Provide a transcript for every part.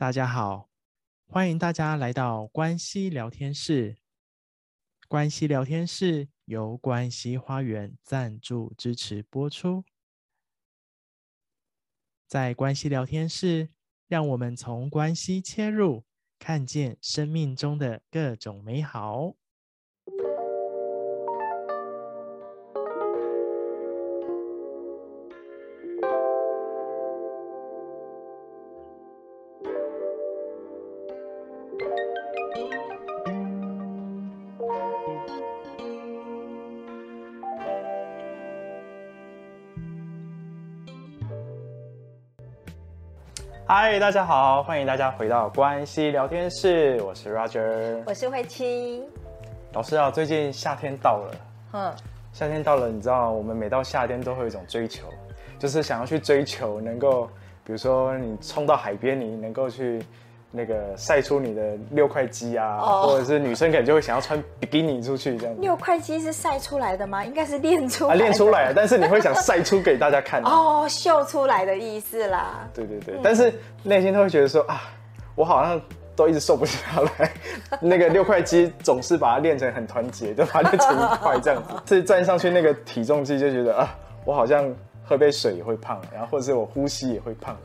大家好，欢迎大家来到关西聊天室。关西聊天室由关西花园赞助支持播出。在关系聊天室，让我们从关系切入，看见生命中的各种美好。嗨，大家好，欢迎大家回到关系聊天室，我是 Roger，我是慧清。老师啊，最近夏天到了，嗯，夏天到了，你知道，我们每到夏天都会有一种追求，就是想要去追求能够，比如说你冲到海边，你能够去。那个晒出你的六块肌啊，oh. 或者是女生可能就会想要穿比基尼出去这样子。六块肌是晒出来的吗？应该是练出来的。练出来了，但是你会想晒出给大家看。哦，秀出来的意思啦。对对对，嗯、但是内心都会觉得说啊，我好像都一直瘦不下来。那个六块肌总是把它练成很团结，就把它练成一块这样子。自己站上去那个体重机就觉得啊，我好像喝杯水也会胖，然后或者是我呼吸也会胖。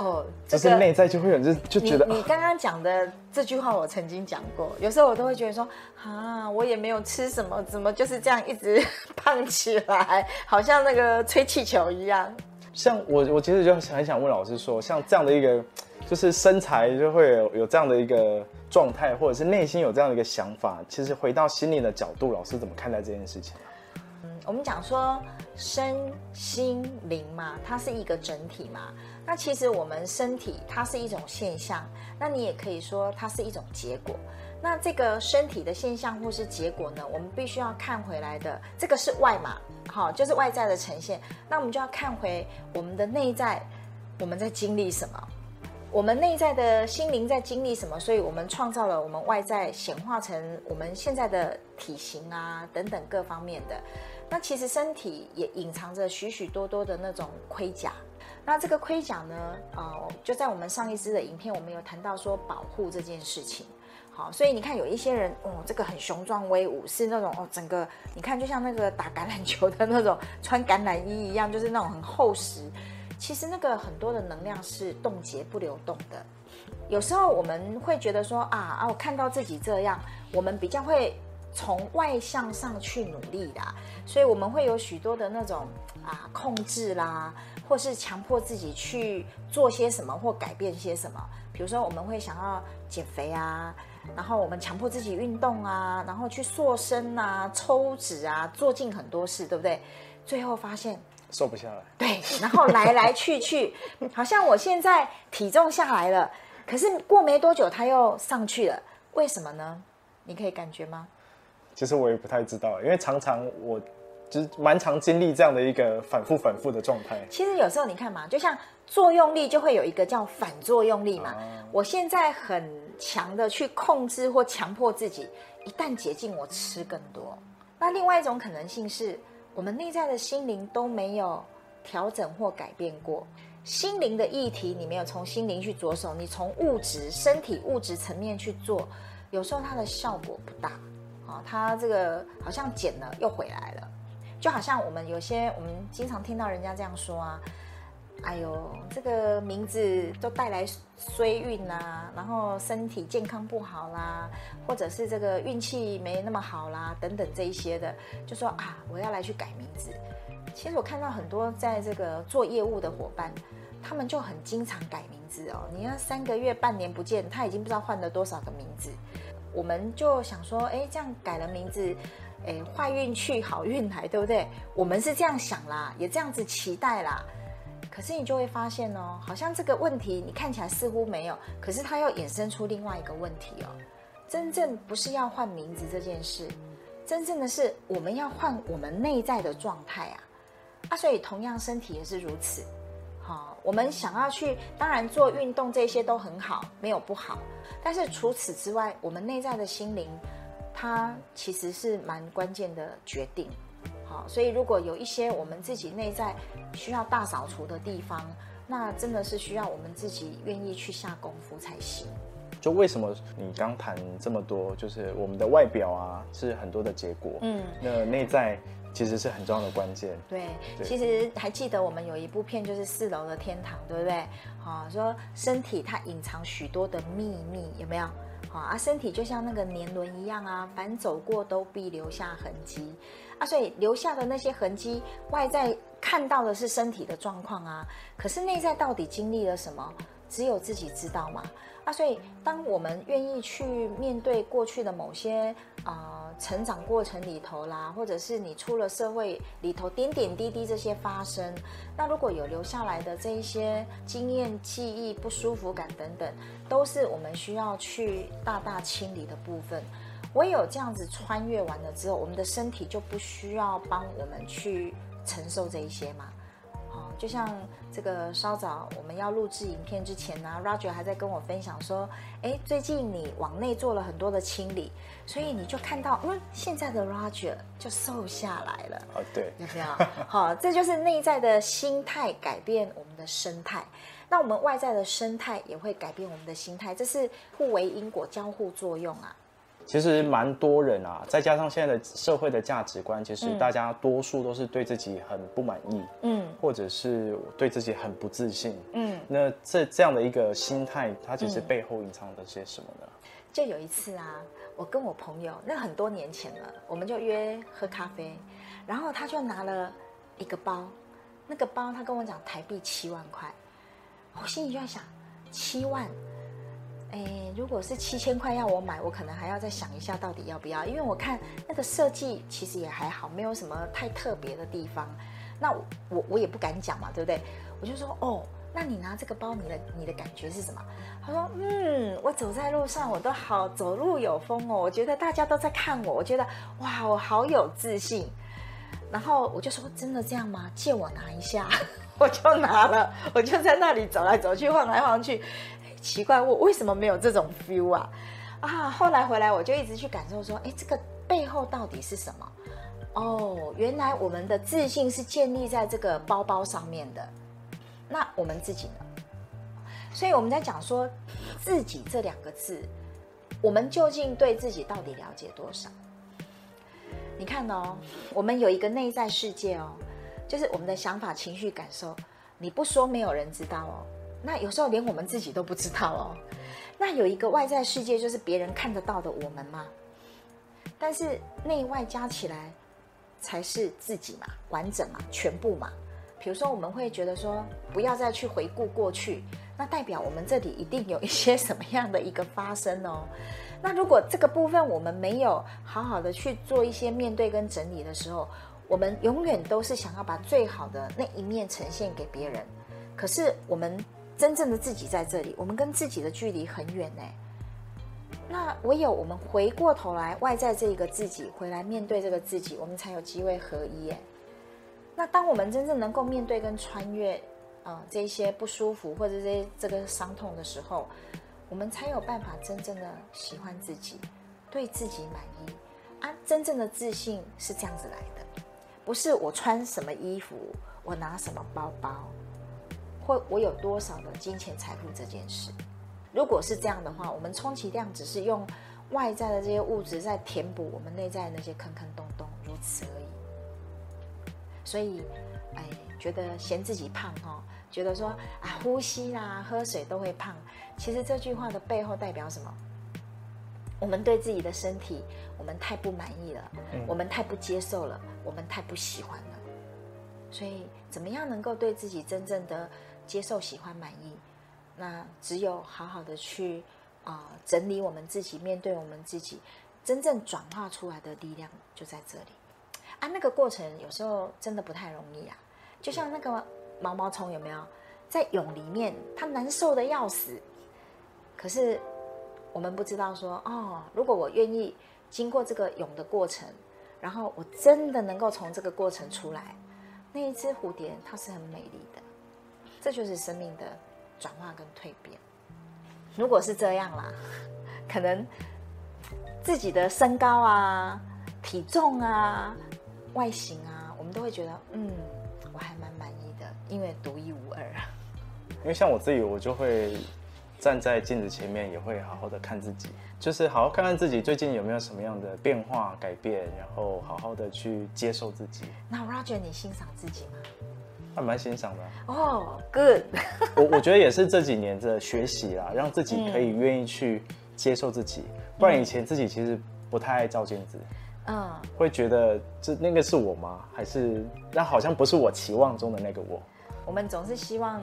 哦，这个、就是内在就会有人就就觉得你刚刚讲的这句话，我曾经讲过。有时候我都会觉得说，啊，我也没有吃什么，怎么就是这样一直 胖起来，好像那个吹气球一样。像我，我其实就很想问老师说，像这样的一个，就是身材就会有有这样的一个状态，或者是内心有这样的一个想法，其实回到心理的角度，老师怎么看待这件事情？嗯，我们讲说身心灵嘛，它是一个整体嘛。那其实我们身体它是一种现象，那你也可以说它是一种结果。那这个身体的现象或是结果呢，我们必须要看回来的，这个是外嘛，好，就是外在的呈现。那我们就要看回我们的内在，我们在经历什么？我们内在的心灵在经历什么？所以我们创造了我们外在显化成我们现在的体型啊等等各方面的。那其实身体也隐藏着许许多多的那种盔甲。那这个盔甲呢？呃，就在我们上一支的影片，我们有谈到说保护这件事情。好，所以你看有一些人，哦，这个很雄壮威武，是那种哦，整个你看就像那个打橄榄球的那种穿橄榄衣一样，就是那种很厚实。其实那个很多的能量是冻结不流动的。有时候我们会觉得说啊啊，我看到自己这样，我们比较会从外向上去努力的，所以我们会有许多的那种啊控制啦。或是强迫自己去做些什么或改变些什么，比如说我们会想要减肥啊，然后我们强迫自己运动啊，然后去塑身啊、抽脂啊，做尽很多事，对不对？最后发现瘦不下来。对，然后来来去去，好像我现在体重下来了，可是过没多久它又上去了，为什么呢？你可以感觉吗？其实我也不太知道，因为常常我。就是蛮常经历这样的一个反复反复的状态。其实有时候你看嘛，就像作用力就会有一个叫反作用力嘛。啊、我现在很强的去控制或强迫自己，一旦解禁，我吃更多。那另外一种可能性是我们内在的心灵都没有调整或改变过。心灵的议题，你没有从心灵去着手，你从物质身体物质层面去做，有时候它的效果不大。啊，他这个好像减了又回来了。就好像我们有些，我们经常听到人家这样说啊，哎呦，这个名字都带来衰运啦，然后身体健康不好啦，或者是这个运气没那么好啦，等等这一些的，就说啊，我要来去改名字。其实我看到很多在这个做业务的伙伴，他们就很经常改名字哦。你要三个月、半年不见，他已经不知道换了多少个名字。我们就想说，哎，这样改了名字。哎，坏运去，好运来，对不对？我们是这样想啦，也这样子期待啦。可是你就会发现哦，好像这个问题你看起来似乎没有，可是它又衍生出另外一个问题哦。真正不是要换名字这件事，真正的是我们要换我们内在的状态啊。啊，所以同样身体也是如此。好，我们想要去，当然做运动这些都很好，没有不好。但是除此之外，我们内在的心灵。它其实是蛮关键的决定，好，所以如果有一些我们自己内在需要大扫除的地方，那真的是需要我们自己愿意去下功夫才行。就为什么你刚谈这么多，就是我们的外表啊是很多的结果，嗯，那内在其实是很重要的关键。对，对其实还记得我们有一部片就是《四楼的天堂》，对不对？好，说身体它隐藏许多的秘密，有没有？好啊，身体就像那个年轮一样啊，凡走过都必留下痕迹啊，所以留下的那些痕迹，外在看到的是身体的状况啊，可是内在到底经历了什么？只有自己知道嘛啊，所以当我们愿意去面对过去的某些啊、成长过程里头啦，或者是你出了社会里头点点滴滴这些发生，那如果有留下来的这一些经验、记忆、不舒服感等等，都是我们需要去大大清理的部分。唯有这样子穿越完了之后，我们的身体就不需要帮我们去承受这一些嘛。就像这个稍早我们要录制影片之前呢，Roger 还在跟我分享说，哎，最近你往内做了很多的清理，所以你就看到，嗯，现在的 Roger 就瘦下来了。哦，对，有没有？好，这就是内在的心态改变我们的生态，那我们外在的生态也会改变我们的心态，这是互为因果、交互作用啊。其实蛮多人啊，再加上现在的社会的价值观，其实大家多数都是对自己很不满意，嗯，或者是对自己很不自信，嗯，那这这样的一个心态，它其实背后隐藏的些什么呢？就有一次啊，我跟我朋友，那很多年前了，我们就约喝咖啡，然后他就拿了一个包，那个包他跟我讲台币七万块，我心里就在想七万。哎，如果是七千块要我买，我可能还要再想一下到底要不要，因为我看那个设计其实也还好，没有什么太特别的地方。那我我，我也不敢讲嘛，对不对？我就说哦，那你拿这个包，你的你的感觉是什么？他说嗯，我走在路上我都好走路有风哦，我觉得大家都在看我，我觉得哇，我好有自信。然后我就说真的这样吗？借我拿一下，我就拿了，我就在那里走来走去，晃来晃去。奇怪，我为什么没有这种 feel 啊？啊，后来回来我就一直去感受说，哎，这个背后到底是什么？哦，原来我们的自信是建立在这个包包上面的。那我们自己呢？所以我们在讲说“自己”这两个字，我们究竟对自己到底了解多少？你看哦，我们有一个内在世界哦，就是我们的想法、情绪、感受，你不说，没有人知道哦。那有时候连我们自己都不知道哦。那有一个外在世界，就是别人看得到的我们嘛。但是内外加起来才是自己嘛，完整嘛，全部嘛。比如说，我们会觉得说，不要再去回顾过去，那代表我们这里一定有一些什么样的一个发生哦。那如果这个部分我们没有好好的去做一些面对跟整理的时候，我们永远都是想要把最好的那一面呈现给别人，可是我们。真正的自己在这里，我们跟自己的距离很远呢。那唯有我们回过头来，外在这一个自己回来面对这个自己，我们才有机会合一耶。那当我们真正能够面对跟穿越啊、呃、这些不舒服或者这些这个伤痛的时候，我们才有办法真正的喜欢自己，对自己满意啊。真正的自信是这样子来的，不是我穿什么衣服，我拿什么包包。或我有多少的金钱财富这件事，如果是这样的话，我们充其量只是用外在的这些物质在填补我们内在的那些坑坑洞洞，如此而已。所以，哎，觉得嫌自己胖哦，觉得说啊，呼吸啦、喝水都会胖。其实这句话的背后代表什么？我们对自己的身体，我们太不满意了，我们太不接受了，我们太不喜欢了。所以，怎么样能够对自己真正的接受、喜欢、满意，那只有好好的去啊、整理我们自己，面对我们自己，真正转化出来的力量就在这里啊。那个过程有时候真的不太容易啊，就像那个毛毛虫有没有在蛹里面，它难受的要死。可是我们不知道说哦，如果我愿意经过这个蛹的过程，然后我真的能够从这个过程出来，那一只蝴蝶它是很美丽的。这就是生命的转化跟蜕变。如果是这样啦，可能自己的身高啊、体重啊、外形啊，我们都会觉得，嗯，我还蛮满意的，因为独一无二。因为像我自己，我就会站在镜子前面，也会好好的看自己，就是好好看看自己最近有没有什么样的变化改变，然后好好的去接受自己。那 Roger，你欣赏自己吗？还蛮欣赏的。哦、oh,，Good。我我觉得也是这几年的学习啦，让自己可以愿意去接受自己，嗯、不然以前自己其实不太爱照镜子。嗯，会觉得这那个是我吗？还是那好像不是我期望中的那个我？我们总是希望，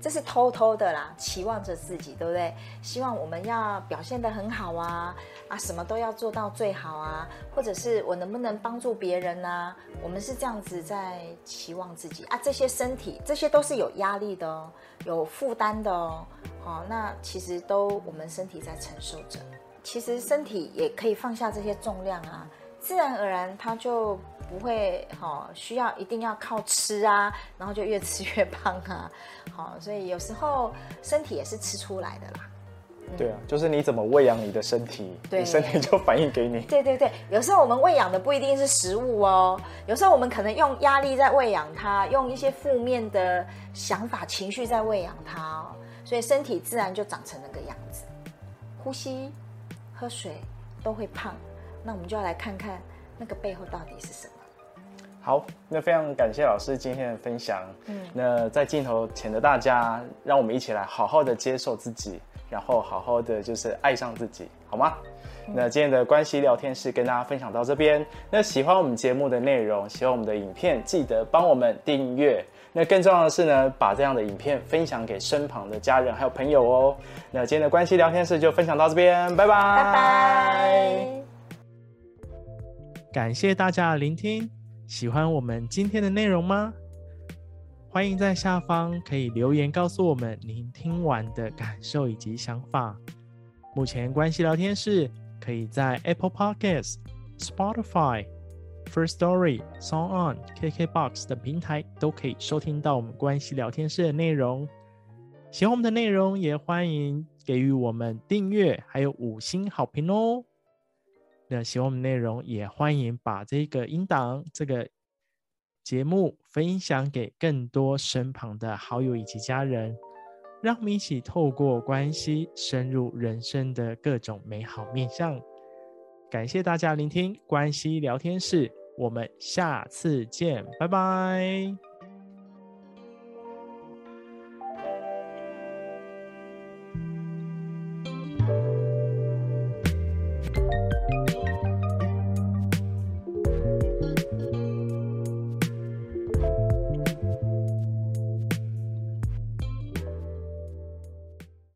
这是偷偷的啦，期望着自己，对不对？希望我们要表现得很好啊，啊，什么都要做到最好啊，或者是我能不能帮助别人啊？我们是这样子在期望自己啊。这些身体，这些都是有压力的哦，有负担的哦。好，那其实都我们身体在承受着。其实身体也可以放下这些重量啊。自然而然，它就不会哈需要一定要靠吃啊，然后就越吃越胖啊，好，所以有时候身体也是吃出来的啦。对啊，就是你怎么喂养你的身体，你 身体就反应给你。对对对，有时候我们喂养的不一定是食物哦，有时候我们可能用压力在喂养它，用一些负面的想法、情绪在喂养它哦，所以身体自然就长成那个样子。呼吸、喝水都会胖。那我们就要来看看那个背后到底是什么。好，那非常感谢老师今天的分享。嗯，那在镜头前的大家，让我们一起来好好的接受自己，然后好好的就是爱上自己，好吗？嗯、那今天的关系聊天室跟大家分享到这边。那喜欢我们节目的内容，喜欢我们的影片，记得帮我们订阅。那更重要的是呢，把这样的影片分享给身旁的家人还有朋友哦。那今天的关系聊天室就分享到这边，拜拜，拜拜。感谢大家的聆听，喜欢我们今天的内容吗？欢迎在下方可以留言告诉我们您听完的感受以及想法。目前关系聊天室可以在 Apple Podcasts、Spotify、First Story、Song On、KKBox 等平台都可以收听到我们关系聊天室的内容。喜欢我们的内容，也欢迎给予我们订阅还有五星好评哦。那喜欢我们内容，也欢迎把这个音档、这个节目分享给更多身旁的好友以及家人，让我们一起透过关系深入人生的各种美好面向。感谢大家聆听关系聊天室，我们下次见，拜拜。